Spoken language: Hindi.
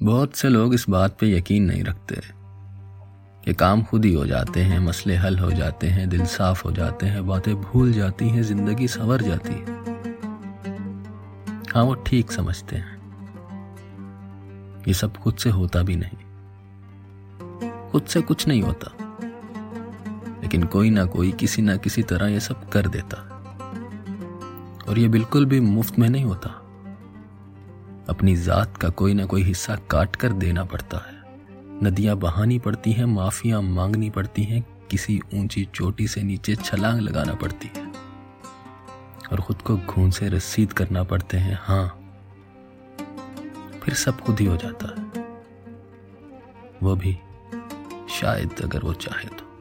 बहुत से लोग इस बात पे यकीन नहीं रखते। कि काम खुद ही हो जाते हैं, मसले हल हो जाते हैं, दिल साफ़ हो जाते हैं, बातें भूल जाती हैं, ज़िंदगी संवर जाती है। हाँ वो ठीक समझते हैं। ये सब खुद से होता भी नहीं। खुद से कुछ नहीं होता। लेकिन कोई ना कोई, किसी ना किसी तरह ये सब कर देता। और ये बिल्कुल भी मुफ़्त में नहीं होता। अपनी जात का कोई ना कोई हिस्सा काट कर देना पड़ता है। नदियाँ बहानी पड़ती हैं, माफियाँ मांगनी पड़ती हैं, किसी ऊँची चोटी से नीचे छलांग लगाना पड़ती है। और खुद को घून से रसीद करना पड़ते हैं हाँ। फिर सब खुद ही हो जाता है। वो भी शायद अगर वो चाहे तो।